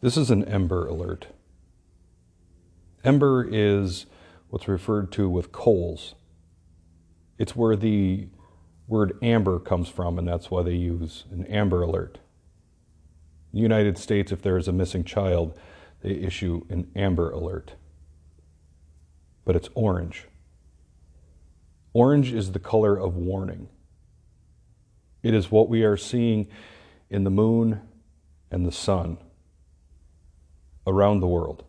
This is an ember alert. Ember is what's referred to with coals. It's where the word amber comes from, and that's why they use an amber alert. In the United States, if there is a missing child, they issue an amber alert. But it's orange. Orange is the color of warning. It is what we are seeing in the moon and the sun around the world.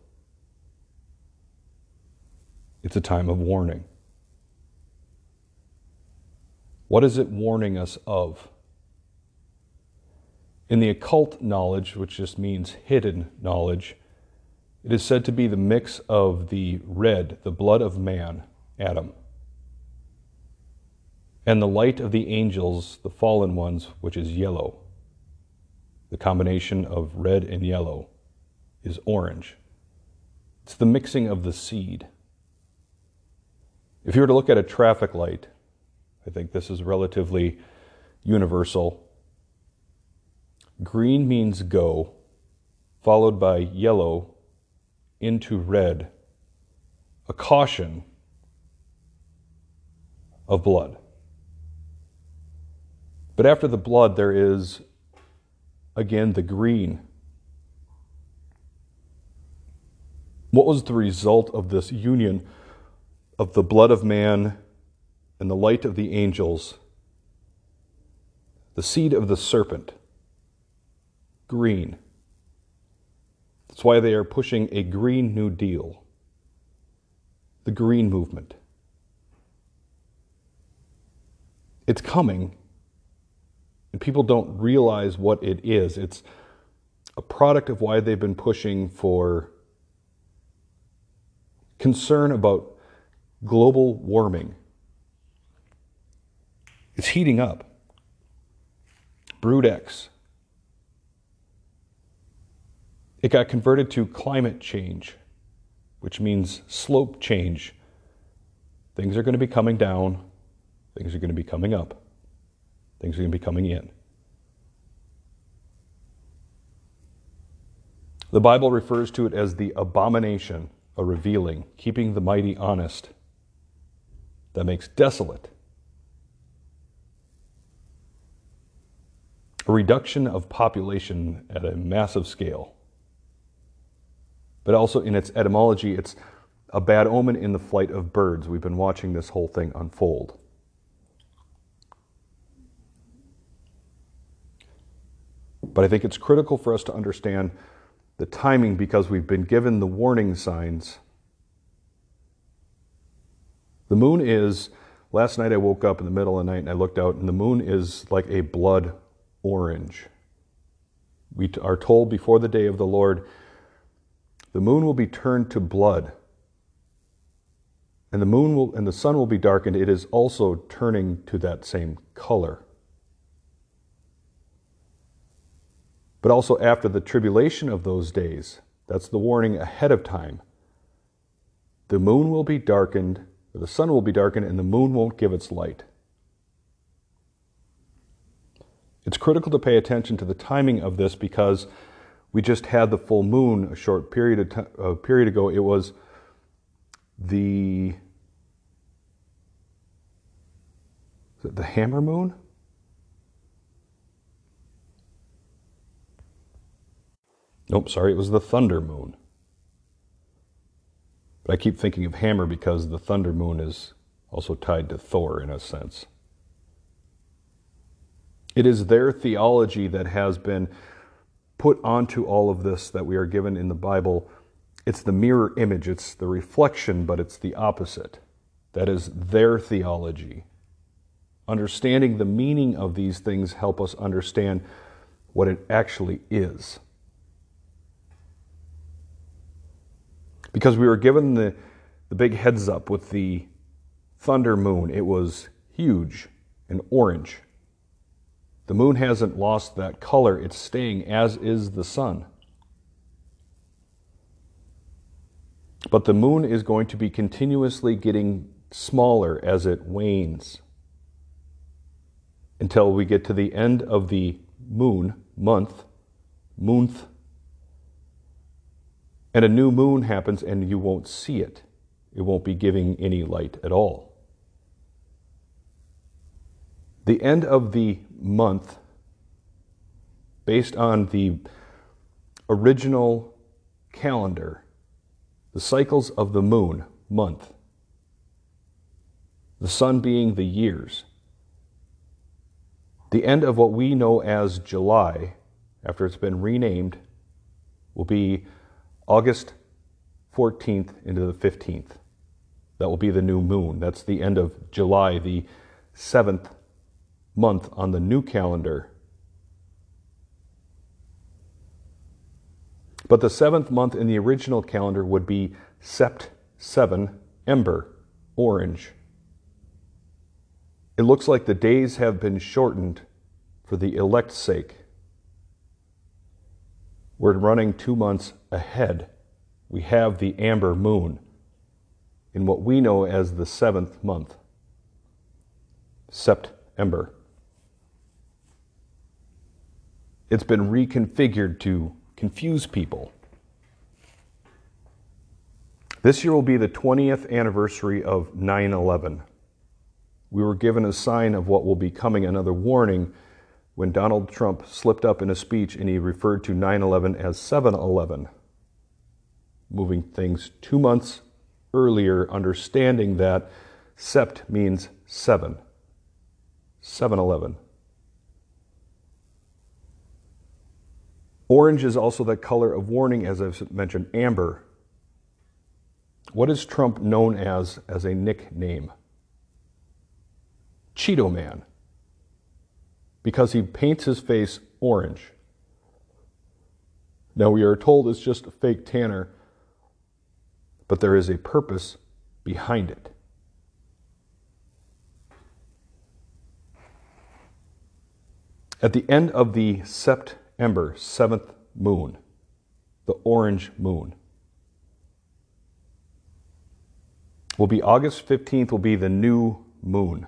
It's a time of warning. What is it warning us of? In the occult knowledge, which just means hidden knowledge, it is said to be the mix of the red, the blood of man, Adam, and the light of the angels, the fallen ones, which is yellow. The combination of red and yellow is orange. It's the mixing of the seed. If you were to look at a traffic light, I think this is relatively universal. Green means go, followed by yellow into red, a caution of blood. But after the blood, there is again the green What was the result of this union of the blood of man and the light of the angels? The seed of the serpent, green. That's why they are pushing a Green New Deal, the Green Movement. It's coming, and people don't realize what it is. It's a product of why they've been pushing for concern about global warming. It's heating up. Brood X. It got converted to climate change, which means slope change. Things are going to be coming down, things are going to be coming up, things are going to be coming in. The Bible refers to it as the abomination a revealing, keeping the mighty honest, that makes desolate. A reduction of population at a massive scale. But also in its etymology, it's a bad omen in the flight of birds. We've been watching this whole thing unfold. But I think it's critical for us to understand the timing because we've been given the warning signs. The moon is, last night I woke up in the middle of the night and I looked out, and the moon is like a blood orange. We are told before the day of the Lord, the moon will be turned to blood. And the moon will and the sun will be darkened. It is also turning to that same color. But also after the tribulation of those days. That's the warning ahead of time. The moon will be darkened, or the sun will be darkened, and the moon won't give its light. It's critical to pay attention to the timing of this because we just had the full moon a short period of uh, period ago. It was the the hammer moon. Nope, sorry, it was the Thunder Moon. But I keep thinking of Hammer because the Thunder Moon is also tied to Thor in a sense. It is their theology that has been put onto all of this that we are given in the Bible. It's the mirror image, it's the reflection, but it's the opposite. That is their theology. Understanding the meaning of these things help us understand what it actually is. Because we were given the, the big heads up with the thunder moon. It was huge and orange. The moon hasn't lost that color, it's staying as is the sun. But the moon is going to be continuously getting smaller as it wanes until we get to the end of the moon month, month, And a new moon happens and you won't see it. It won't be giving any light at all. The end of the month, based on the original calendar, the cycles of the moon, month, the sun being the years, the end of what we know as July, after it's been renamed, will be August 14th into the 15th. That will be the new moon. That's the end of July, the seventh month on the new calendar. But the seventh month in the original calendar would be Sept 7, Ember, orange. It looks like the days have been shortened for the elect's sake. We're running two months ahead. We have the amber moon in what we know as the seventh month, September. It's been reconfigured to confuse people. This year will be the 20th anniversary of 9 11. We were given a sign of what will be coming, another warning, when Donald Trump slipped up in a speech and he referred to 9 11 as 7 11, moving things two months earlier, understanding that sept means seven. 7 11. Orange is also the color of warning, as I've mentioned, amber. What is Trump known as as a nickname? Cheeto Man. Because he paints his face orange. Now, we are told it's just a fake tanner, but there is a purpose behind it. At the end of the sept Ember, seventh moon, the orange moon. Will be August 15th, will be the new moon.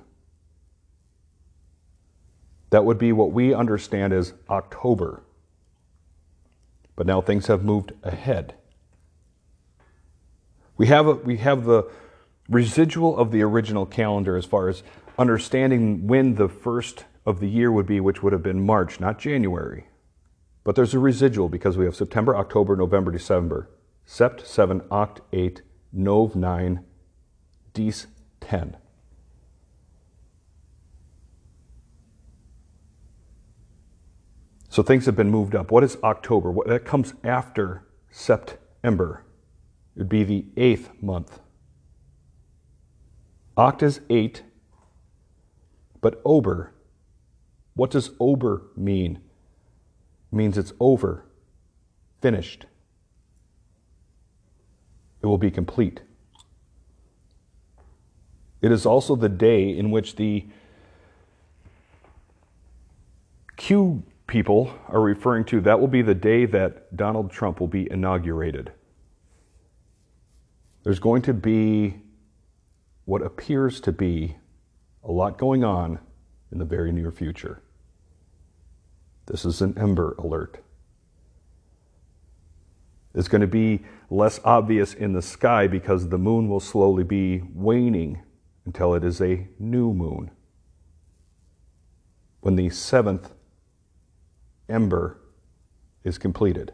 That would be what we understand as October. But now things have moved ahead. We have, a, we have the residual of the original calendar as far as understanding when the first of the year would be, which would have been March, not January. But there's a residual because we have September, October, November, December. Sept 7, Oct 8, Nov 9, Dec 10. So things have been moved up. What is October? What, that comes after September. It would be the eighth month. Oct is eight, but Ober, what does Ober mean? It means it's over, finished. It will be complete. It is also the day in which the Q people are referring to. That will be the day that Donald Trump will be inaugurated. There's going to be what appears to be a lot going on in the very near future. This is an ember alert. It's going to be less obvious in the sky because the moon will slowly be waning until it is a new moon. When the seventh ember is completed.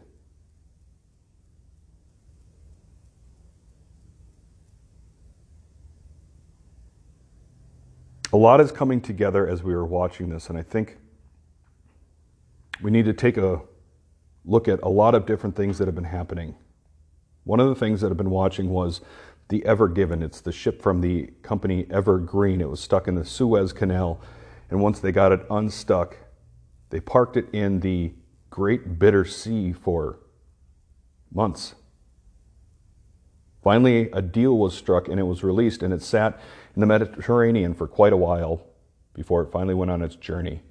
A lot is coming together as we are watching this, and I think we need to take a look at a lot of different things that have been happening. One of the things that I've been watching was the Ever Given. It's the ship from the company Evergreen. It was stuck in the Suez Canal, and once they got it unstuck, they parked it in the Great Bitter Sea for months. Finally, a deal was struck and it was released, and it sat in the Mediterranean for quite a while before it finally went on its journey.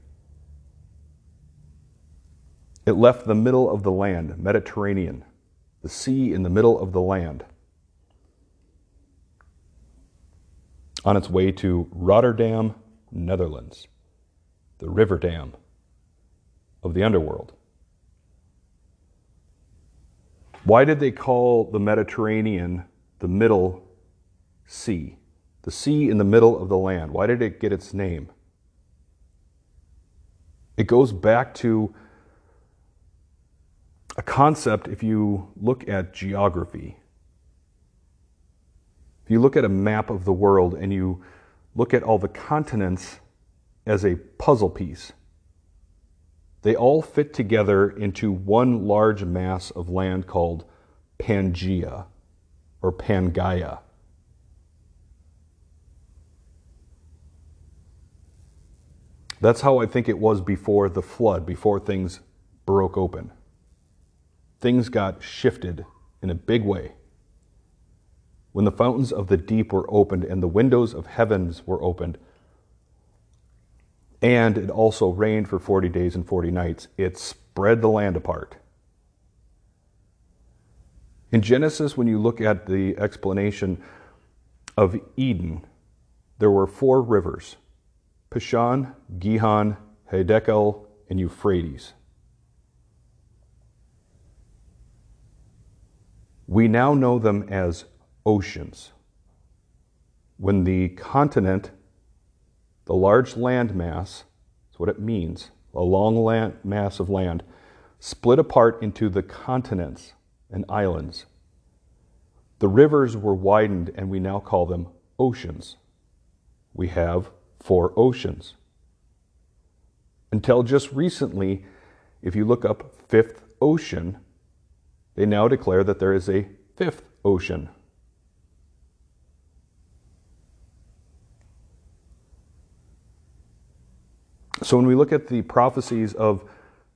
It left the middle of the land, Mediterranean, the sea in the middle of the land, on its way to Rotterdam, Netherlands, the river dam of the underworld. Why did they call the Mediterranean the Middle Sea? The sea in the middle of the land. Why did it get its name? It goes back to a concept if you look at geography. If you look at a map of the world and you look at all the continents as a puzzle piece, they all fit together into one large mass of land called Pangea or Pangaea. That's how I think it was before the flood, before things broke open. Things got shifted in a big way. When the fountains of the deep were opened and the windows of heavens were opened, and it also rained for 40 days and 40 nights. It spread the land apart. In Genesis, when you look at the explanation of Eden, there were four rivers Pishon, Gihon, Hiddekel, and Euphrates. We now know them as oceans. When the continent the large land mass, that's what it means, a long land, mass of land, split apart into the continents and islands. The rivers were widened, and we now call them oceans. We have four oceans. Until just recently, if you look up fifth ocean, they now declare that there is a fifth ocean. So when we look at the prophecies of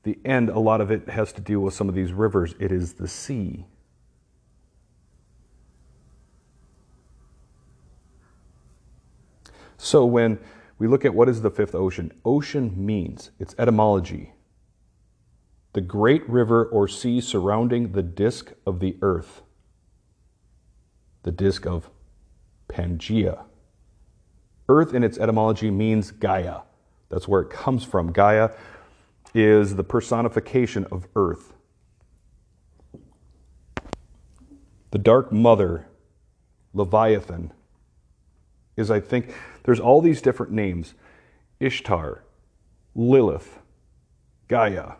the end, a lot of it has to do with some of these rivers. It is the sea. So when we look at what is the fifth ocean, ocean means, its etymology, the great river or sea surrounding the disk of the earth, the disk of Pangea. Earth in its etymology means Gaia. That's where it comes from. Gaia is the personification of earth. The dark mother, Leviathan, is, I think, there's all these different names Ishtar, Lilith, Gaia,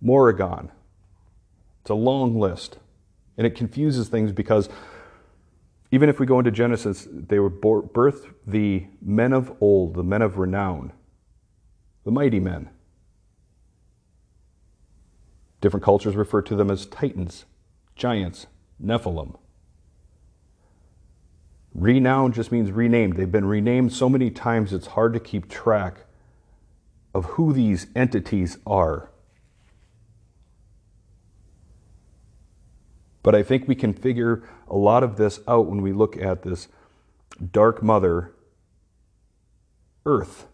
Morrigan. It's a long list. And it confuses things because even if we go into Genesis, they were birthed the men of old, the men of renown, the mighty men. Different cultures refer to them as titans, giants, Nephilim. Renown just means renamed. They've been renamed so many times it's hard to keep track of who these entities are. But I think we can figure a lot of this out when we look at this dark mother, Earth,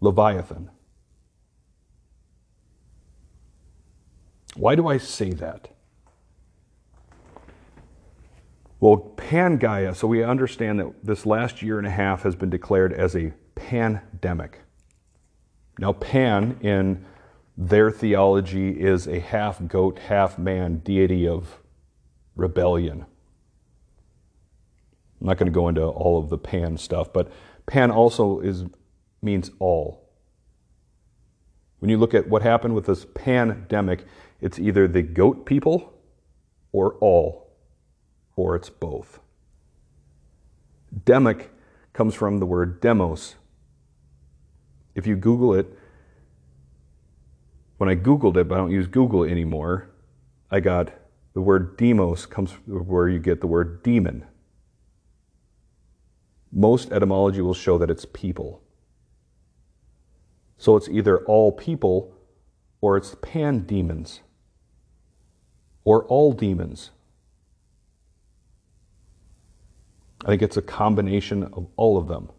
Leviathan. Why do I say that? Well, Pangaea, so we understand that this last year and a half has been declared as a pandemic. Now, pan in their theology is a half goat, half man deity of rebellion. I'm not going to go into all of the pan stuff, but pan also is means all. When you look at what happened with this pandemic, it's either the goat people or all, or it's both. Demic comes from the word demos. If you Google it, when I Googled it, but I don't use Google anymore, I got the word demos comes where you get the word demon. Most etymology will show that it's people. So it's either all people or it's pan demons or all demons. I think it's a combination of all of them.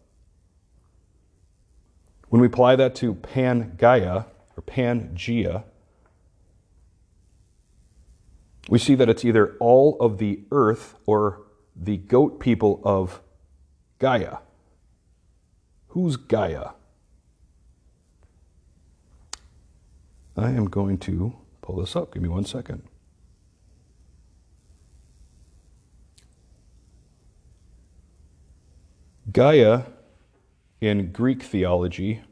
When we apply that to Pangaea, or Pangea, we see that it's either all of the earth or the goat people of Gaia. Who's Gaia? I am going to pull this up. Give me one second. Gaia in Greek theology,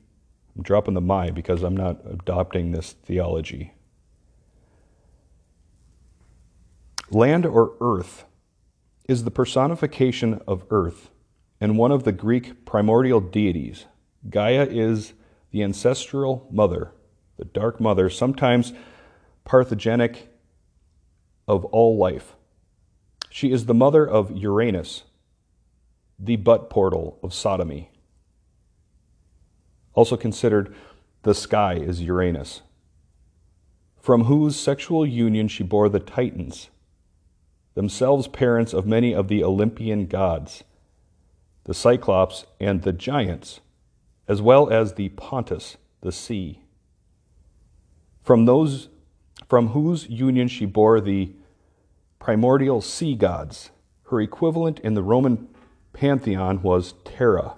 I'm dropping the my because I'm not adopting this theology. Land or earth is the personification of earth and one of the Greek primordial deities. Gaia is the ancestral mother, the dark mother, sometimes parthogenic of all life. She is the mother of Uranus, the butt portal of sodomy. Also considered the sky is Uranus, from whose sexual union she bore the Titans, themselves parents of many of the Olympian gods, the Cyclops and the giants, as well as the Pontus, the sea. From those from whose union she bore the primordial sea gods. Her equivalent in the Roman pantheon was Terra.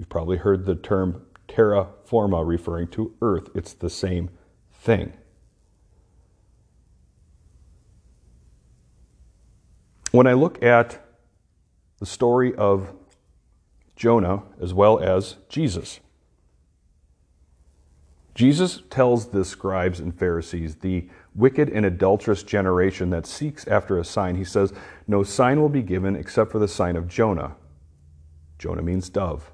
You've probably heard the term terra firma referring to earth. It's the same thing. When I look at the story of Jonah as well as Jesus, Jesus tells the scribes and Pharisees, the wicked and adulterous generation that seeks after a sign, he says, No sign will be given except for the sign of Jonah. Jonah means dove.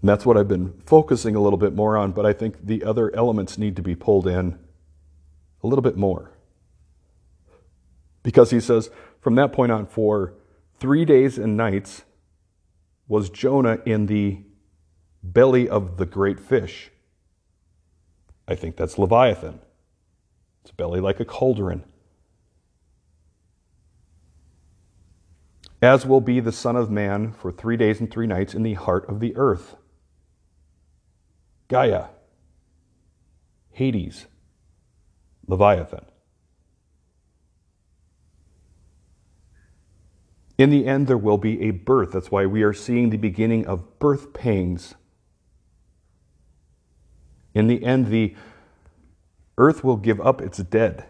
And that's what I've been focusing a little bit more on, but I think the other elements need to be pulled in a little bit more. Because he says, from that point on, for three days and nights was Jonah in the belly of the great fish. I think that's Leviathan. Its belly like a cauldron. As will be the Son of Man for three days and three nights in the heart of the earth. Gaia, Hades, Leviathan. In the end, there will be a birth. That's why we are seeing the beginning of birth pangs in the end, the earth will give up its dead.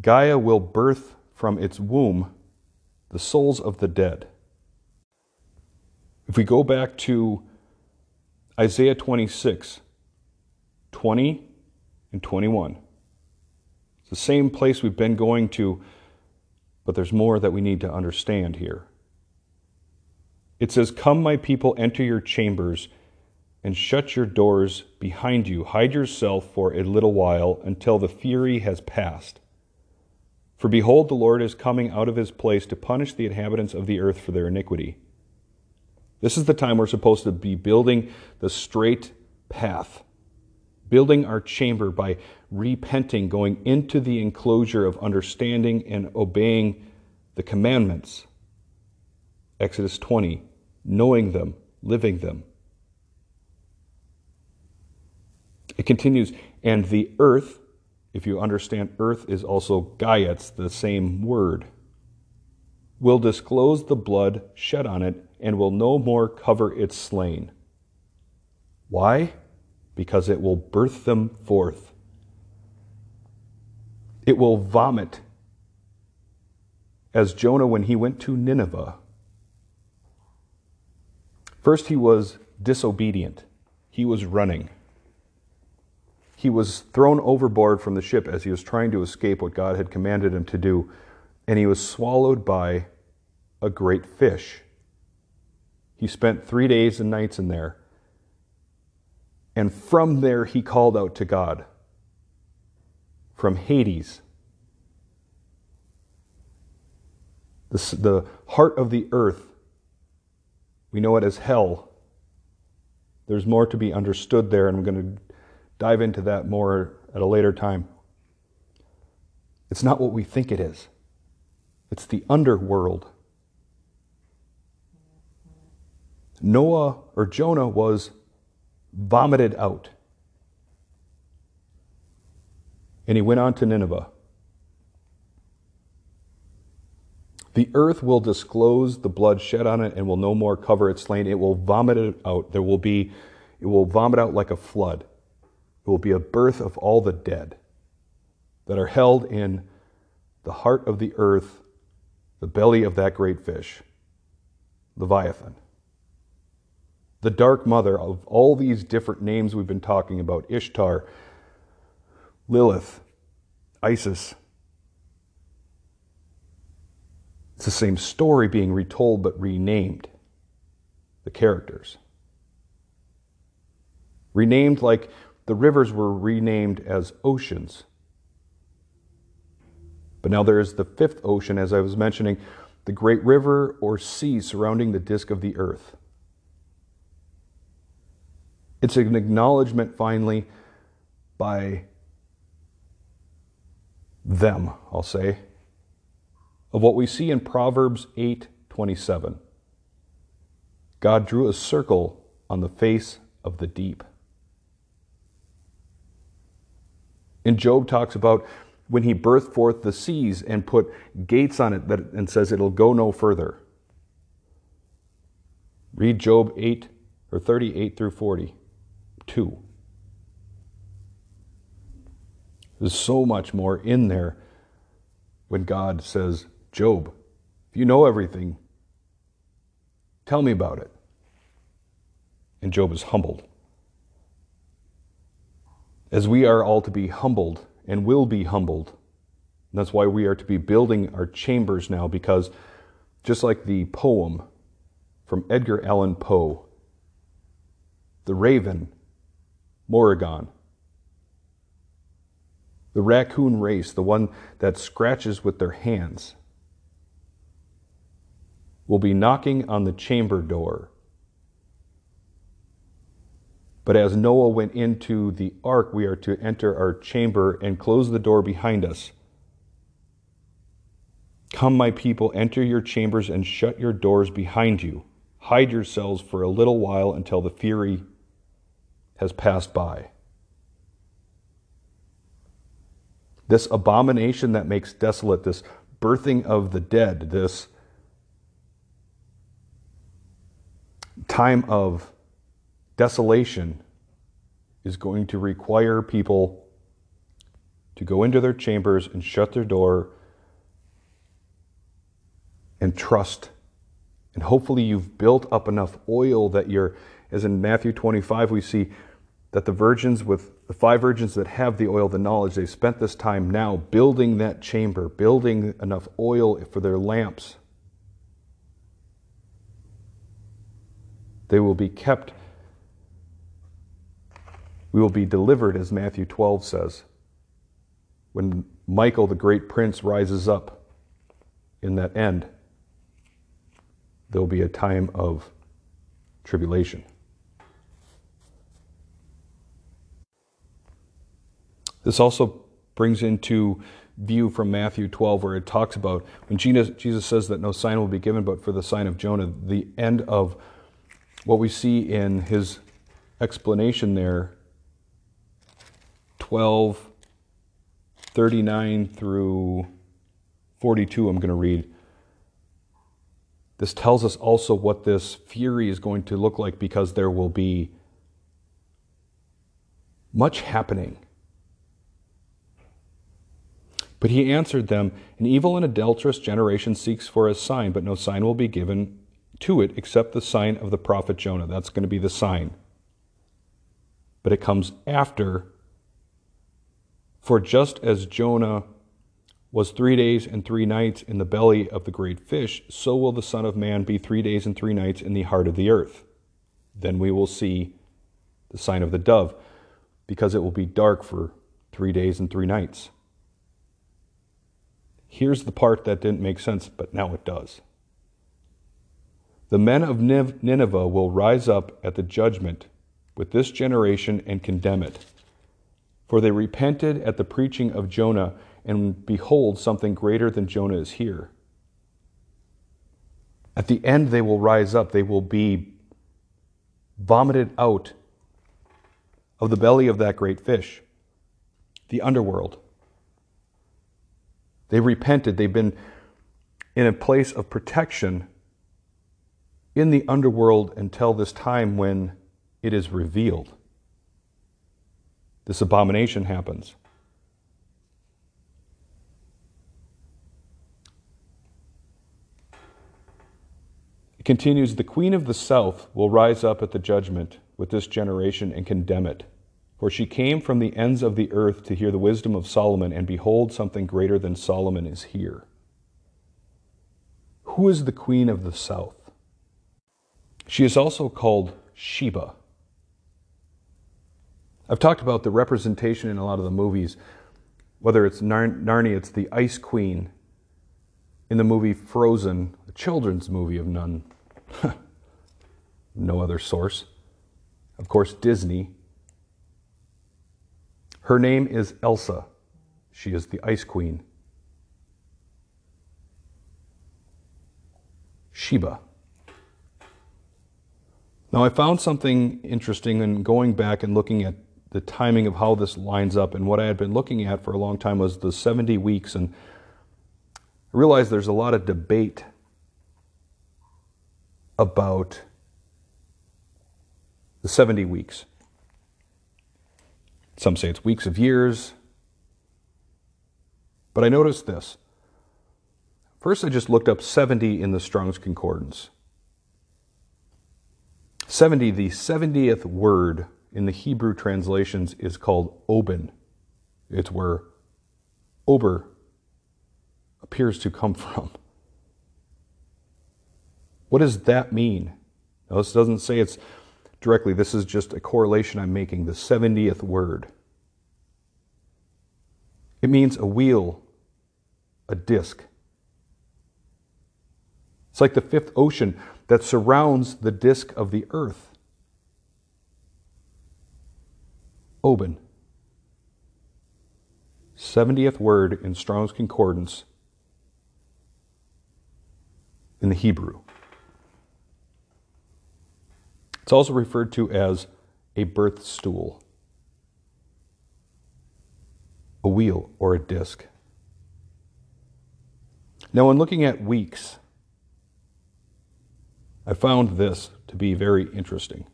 Gaia will birth from its womb the souls of the dead. If we go back to Isaiah 26, 20 and 21, it's the same place we've been going to, but there's more that we need to understand here. It says, Come, my people, enter your chambers and shut your doors behind you. Hide yourself for a little while until the fury has passed. For behold, the Lord is coming out of his place to punish the inhabitants of the earth for their iniquity. This is the time we're supposed to be building the straight path, building our chamber by repenting, going into the enclosure of understanding and obeying the commandments. Exodus 20, knowing them, living them. It continues, and the earth, if you understand earth is also Gaia, it's the same word, will disclose the blood shed on it and will no more cover its slain. Why? Because it will birth them forth. It will vomit. As Jonah, when he went to Nineveh, first he was disobedient, he was running he was thrown overboard from the ship as he was trying to escape what God had commanded him to do, and he was swallowed by a great fish. He spent three days and nights in there. And from there, he called out to God. From Hades, the, the heart of the earth, we know it as hell. There's more to be understood there, and I'm going to dive into that more at a later time. It's not what we think it is, it's the underworld. Noah or Jonah was vomited out. And he went on to Nineveh. The earth will disclose the blood shed on it and will no more cover its slain. It will vomit it out. There will be, it will vomit out like a flood. It will be a birth of all the dead that are held in the heart of the earth, the belly of that great fish, Leviathan. The dark mother of all these different names we've been talking about Ishtar, Lilith, Isis. It's the same story being retold but renamed. The characters. Renamed like the rivers were renamed as oceans. But now there is the fifth ocean, as I was mentioning, the great river or sea surrounding the disk of the earth. It's an acknowledgement, finally, by them, I'll say, of what we see in Proverbs 8:27. God drew a circle on the face of the deep. And Job talks about when he birthed forth the seas and put gates on it that, and says it'll go no further. Read Job 8 or 38 through 42. There's so much more in there when God says, Job, if you know everything, tell me about it. And Job is humbled. As we are all to be humbled and will be humbled. And that's why we are to be building our chambers now, because just like the poem from Edgar Allan Poe, The Raven, Morrigan, the raccoon race, the one that scratches with their hands, will be knocking on the chamber door. But as Noah went into the ark, we are to enter our chamber and close the door behind us. Come, my people, enter your chambers and shut your doors behind you. Hide yourselves for a little while until the fury has passed by. This abomination that makes desolate, this birthing of the dead, this time of desolation is going to require people to go into their chambers and shut their door and trust. And hopefully, you've built up enough oil that you're, as in Matthew 25, we see that the virgins with the five virgins that have the oil, the knowledge, they've spent this time now building that chamber, building enough oil for their lamps. They will be kept, we will be delivered, as Matthew 12 says, when Michael, the great prince, rises up in that end. There will be a time of tribulation. This also brings into view from Matthew 12, where it talks about when Jesus says that no sign will be given but for the sign of Jonah, the end of what we see in his explanation there 12, 39 through 42, I'm going to read. This tells us also what this fury is going to look like because there will be much happening but he answered them, An evil and adulterous generation seeks for a sign, but no sign will be given to it except the sign of the prophet Jonah. That's going to be the sign. But it comes after. For just as Jonah was three days and three nights in the belly of the great fish, so will the Son of Man be three days and three nights in the heart of the earth. Then we will see the sign of the dove, because it will be dark for three days and three nights. Here's the part that didn't make sense, but now it does. The men of Nineveh will rise up at the judgment with this generation and condemn it. For they repented at the preaching of Jonah, and behold, something greater than Jonah is here. At the end, they will rise up. They will be vomited out of the belly of that great fish, the underworld. They repented. They've been in a place of protection in the underworld until this time when it is revealed. this abomination happens. It continues The queen of the south will rise up at the judgment with this generation and condemn it. For she came from the ends of the earth to hear the wisdom of Solomon, and behold, something greater than Solomon is here. Who is the queen of the south? She is also called Sheba. I've talked about the representation in a lot of the movies, whether it's Narnia, it's the Ice Queen. In the movie Frozen, a children's movie of none, no other source. Of course, Disney. Her name is Elsa. She is the Ice Queen. Sheba. Now, I found something interesting in going back and looking at the timing of how this lines up. And what I had been looking at for a long time was the 70 weeks. And I realized there's a lot of debate about the 70 weeks. Some say it's weeks of years. But I noticed this. First, I just looked up 70 in the Strong's Concordance. 70, the 70th word in the Hebrew translations is called Oben. It's where Ober appears to come from. What does that mean? Now, this doesn't say it's directly, this is just a correlation I'm making. The 70th word. It means a wheel, a disk. It's like the fifth ocean that surrounds the disk of the earth. Oben. 70th word in Strong's Concordance in the Hebrew. It's also referred to as a birth stool, a wheel, or a disc. Now, in looking at weeks, I found this to be very interesting.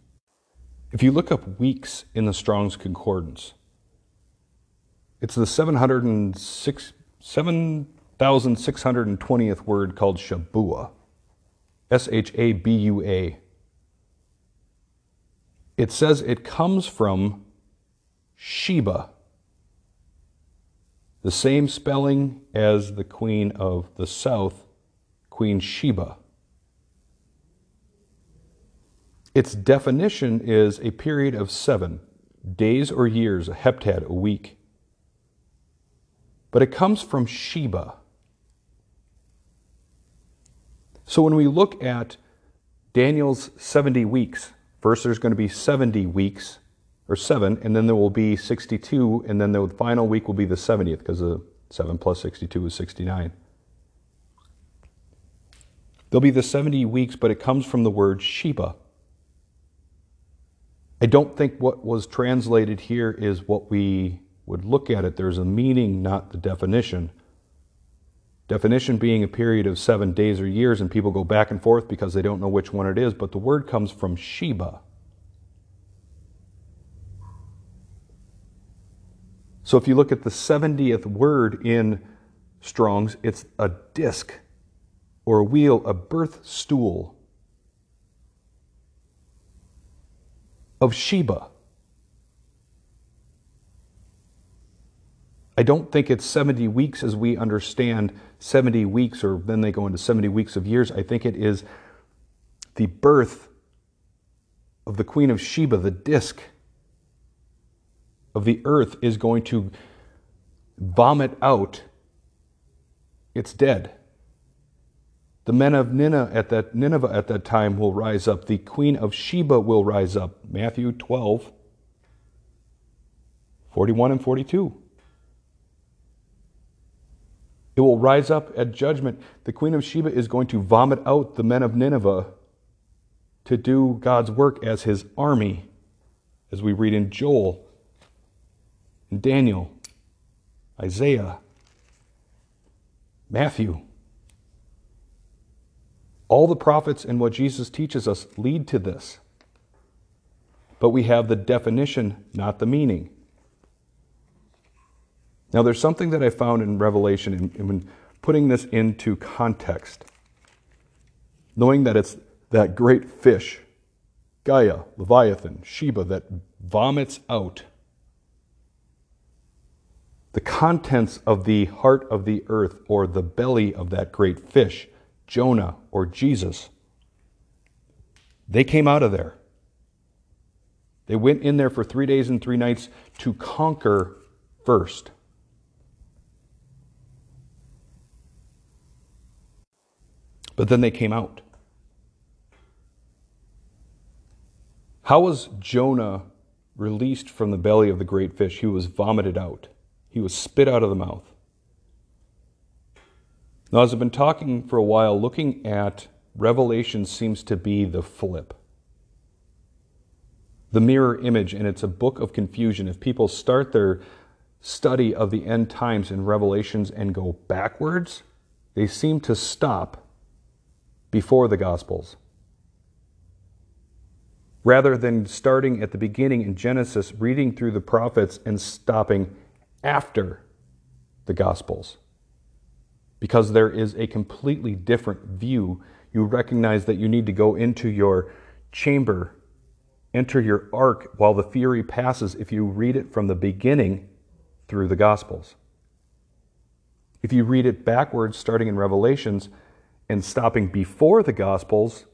If you look up weeks in the Strong's Concordance, it's the 7,620th word called Shabua. S H A B U A. It says it comes from Sheba, the same spelling as the Queen of the South, Queen Sheba. Its definition is a period of seven days or years, a heptad, a week. But it comes from Sheba. So when we look at Daniel's 70 weeks, first there's going to be 70 weeks, or seven, and then there will be 62, and then the final week will be the 70th, because the 7 plus 62 is 69. There'll be the 70 weeks, but it comes from the word Sheba. I don't think what was translated here is what we would look at it. There's a meaning, not the definition. Definition being a period of seven days or years, and people go back and forth because they don't know which one it is, but the word comes from Sheba. So if you look at the 70th word in Strong's, it's a disc or a wheel, a birth stool. of Sheba. I don't think it's 70 weeks as we understand 70 weeks, or then they go into 70 weeks of years. I think it is the birth of the Queen of Sheba, the disk of the earth, is going to vomit out its dead. The men of Nineveh at that, Nineveh at that time will rise up. The queen of Sheba will rise up. Matthew 12, 41 and 42. It will rise up at judgment. The queen of Sheba is going to vomit out the men of Nineveh to do God's work as his army, as we read in Joel, in Daniel, Isaiah, Matthew. All the prophets and what Jesus teaches us lead to this. But we have the definition, not the meaning. Now, there's something that I found in Revelation, and when putting this into context, knowing that it's that great fish, Gaia, Leviathan, Sheba, that vomits out the contents of the heart of the earth or the belly of that great fish, Jonah or Jesus, they came out of there. They went in there for three days and three nights to conquer first. But then they came out. How was Jonah released from the belly of the great fish? He was vomited out, he was spit out of the mouth. Now, as I've been talking for a while, looking at Revelation seems to be the flip. The mirror image, and it's a book of confusion. If people start their study of the end times in Revelations and go backwards, they seem to stop before the Gospels. Rather than starting at the beginning in Genesis, reading through the prophets, and stopping after the Gospels. Because there is a completely different view. You recognize that you need to go into your chamber, enter your ark while the fury passes if you read it from the beginning through the Gospels. If you read it backwards, starting in Revelations, and stopping before the Gospels,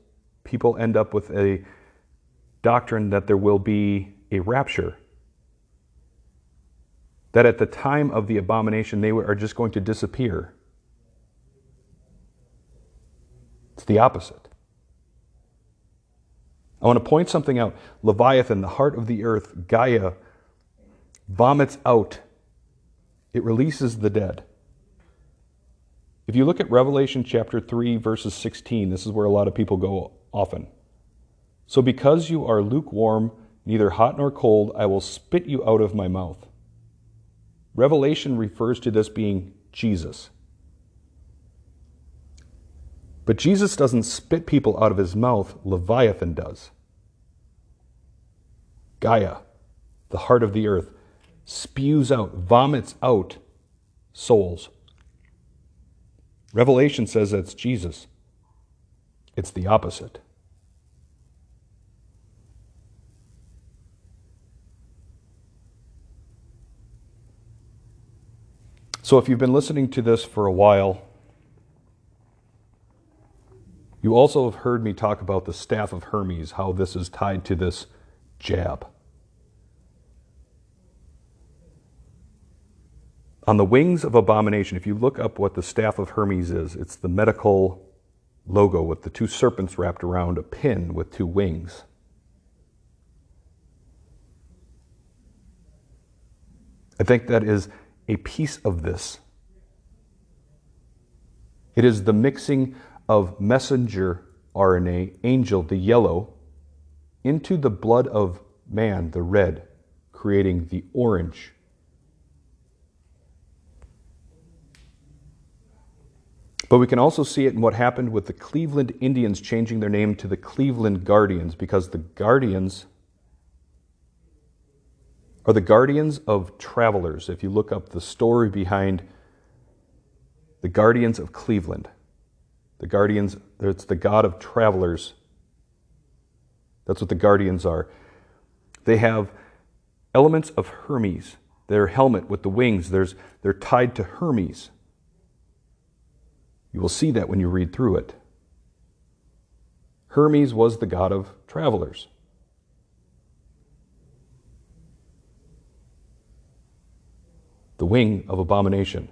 people end up with a doctrine that there will be a rapture. That at the time of the abomination, they are just going to disappear. It's the opposite. I want to point something out. Leviathan, the heart of the earth, Gaia, vomits out, it releases the dead. If you look at Revelation chapter 3, verses 16, this is where a lot of people go often. So because you are lukewarm, neither hot nor cold, I will spit you out of my mouth. Revelation refers to this being Jesus. But Jesus doesn't spit people out of his mouth, Leviathan does. Gaia, the heart of the earth, spews out, vomits out souls. Revelation says that's Jesus. It's the opposite. So, if you've been listening to this for a while, you also have heard me talk about the staff of Hermes, how this is tied to this jab. On the wings of abomination, if you look up what the staff of Hermes is, it's the medical logo with the two serpents wrapped around a pin with two wings. I think that is a piece of this. It is the mixing of messenger RNA, angel, the yellow, into the blood of man, the red, creating the orange. But we can also see it in what happened with the Cleveland Indians changing their name to the Cleveland Guardians because the Guardians are the guardians of travelers. If you look up the story behind the Guardians of Cleveland, the Guardians, it's the God of travelers. That's what the Guardians are. They have elements of Hermes. Their helmet with the wings, there's, they're tied to Hermes. You will see that when you read through it. Hermes was the god of travelers. The wing of abomination.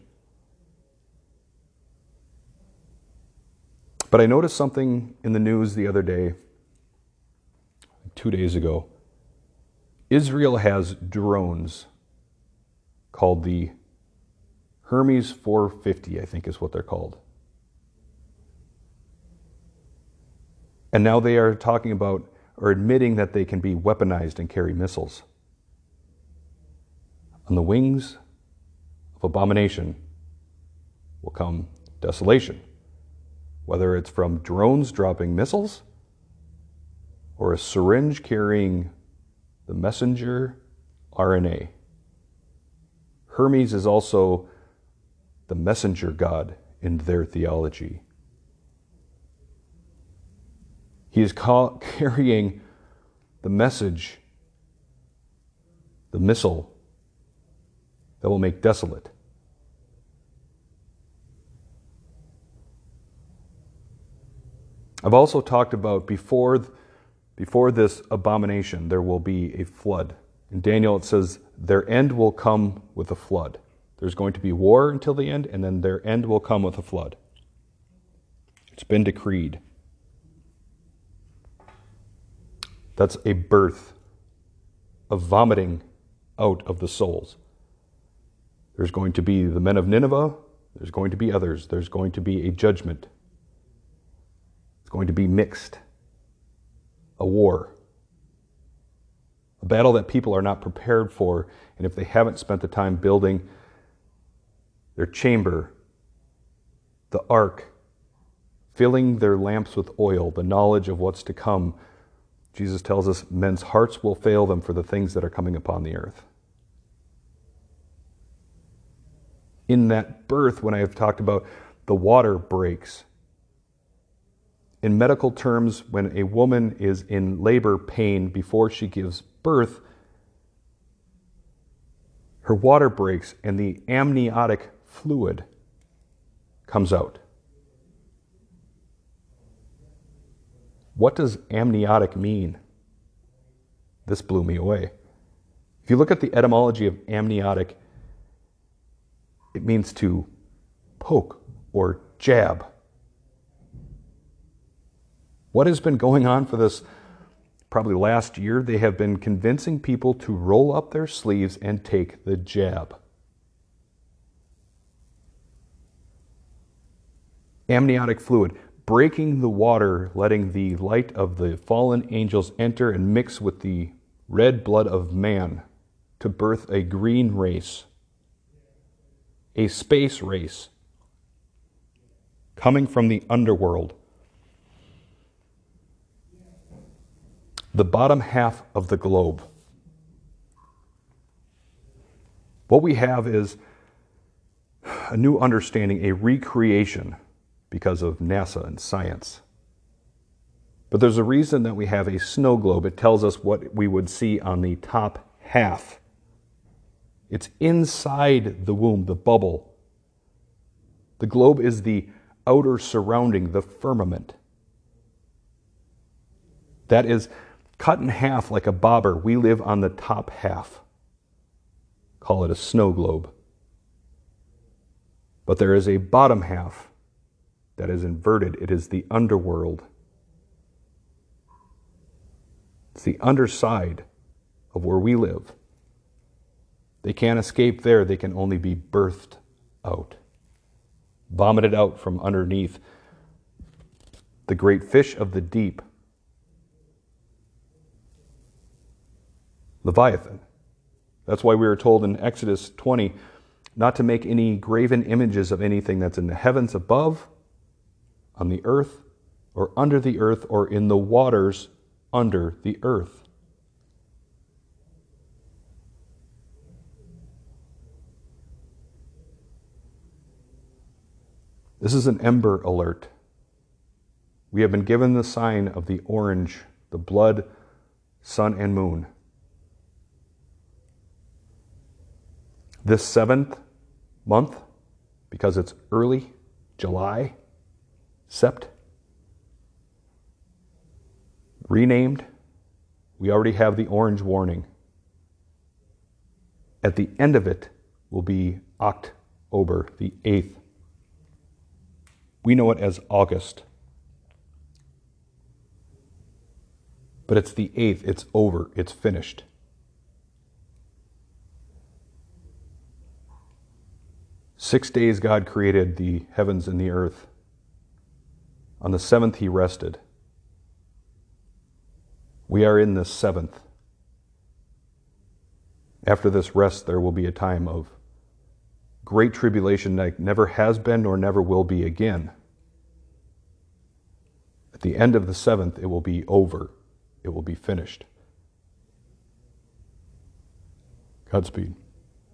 But I noticed something in the news the other day, two days ago. Israel has drones called the Hermes 450, I think is what they're called. And now they are talking about or admitting that they can be weaponized and carry missiles. On the wings of abomination will come desolation, whether it's from drones dropping missiles or a syringe carrying the messenger RNA. Hermes is also the messenger god in their theology. He is call, carrying the message, the missile that will make desolate. I've also talked about before, before this abomination, there will be a flood. In Daniel, it says, their end will come with a flood. There's going to be war until the end, and then their end will come with a flood. It's been decreed. That's a birth of vomiting out of the souls. There's going to be the men of Nineveh, there's going to be others, there's going to be a judgment. It's going to be mixed. A war. A battle that people are not prepared for, and if they haven't spent the time building their chamber, the ark, filling their lamps with oil, the knowledge of what's to come, Jesus tells us men's hearts will fail them for the things that are coming upon the earth. In that birth, when I have talked about the water breaks, in medical terms, when a woman is in labor pain before she gives birth, her water breaks and the amniotic fluid comes out. What does amniotic mean? This blew me away. If you look at the etymology of amniotic, it means to poke or jab. What has been going on for this probably last year? They have been convincing people to roll up their sleeves and take the jab. Amniotic fluid breaking the water, letting the light of the fallen angels enter and mix with the red blood of man to birth a green race, a space race coming from the underworld. The bottom half of the globe. What we have is a new understanding, a recreation because of NASA and science. But there's a reason that we have a snow globe. It tells us what we would see on the top half. It's inside the womb, the bubble. The globe is the outer surrounding, the firmament. That is cut in half like a bobber. We live on the top half. Call it a snow globe. But there is a bottom half that is inverted. It is the underworld. It's the underside of where we live. They can't escape there, they can only be birthed out, vomited out from underneath. The great fish of the deep, Leviathan. That's why we are told in Exodus 20 not to make any graven images of anything that's in the heavens above on the earth, or under the earth, or in the waters under the earth. This is an amber alert. We have been given the sign of the orange, the blood, sun, and moon. This seventh month, because it's early, July, Sept, renamed. We already have the orange warning. At the end of it will be October, the 8th. We know it as August. But it's the 8th, it's over, it's finished. Six days God created the heavens and the earth. On the seventh, he rested. We are in the seventh. After this rest, there will be a time of great tribulation like never has been nor never will be again. At the end of the seventh, it will be over, it will be finished. Godspeed.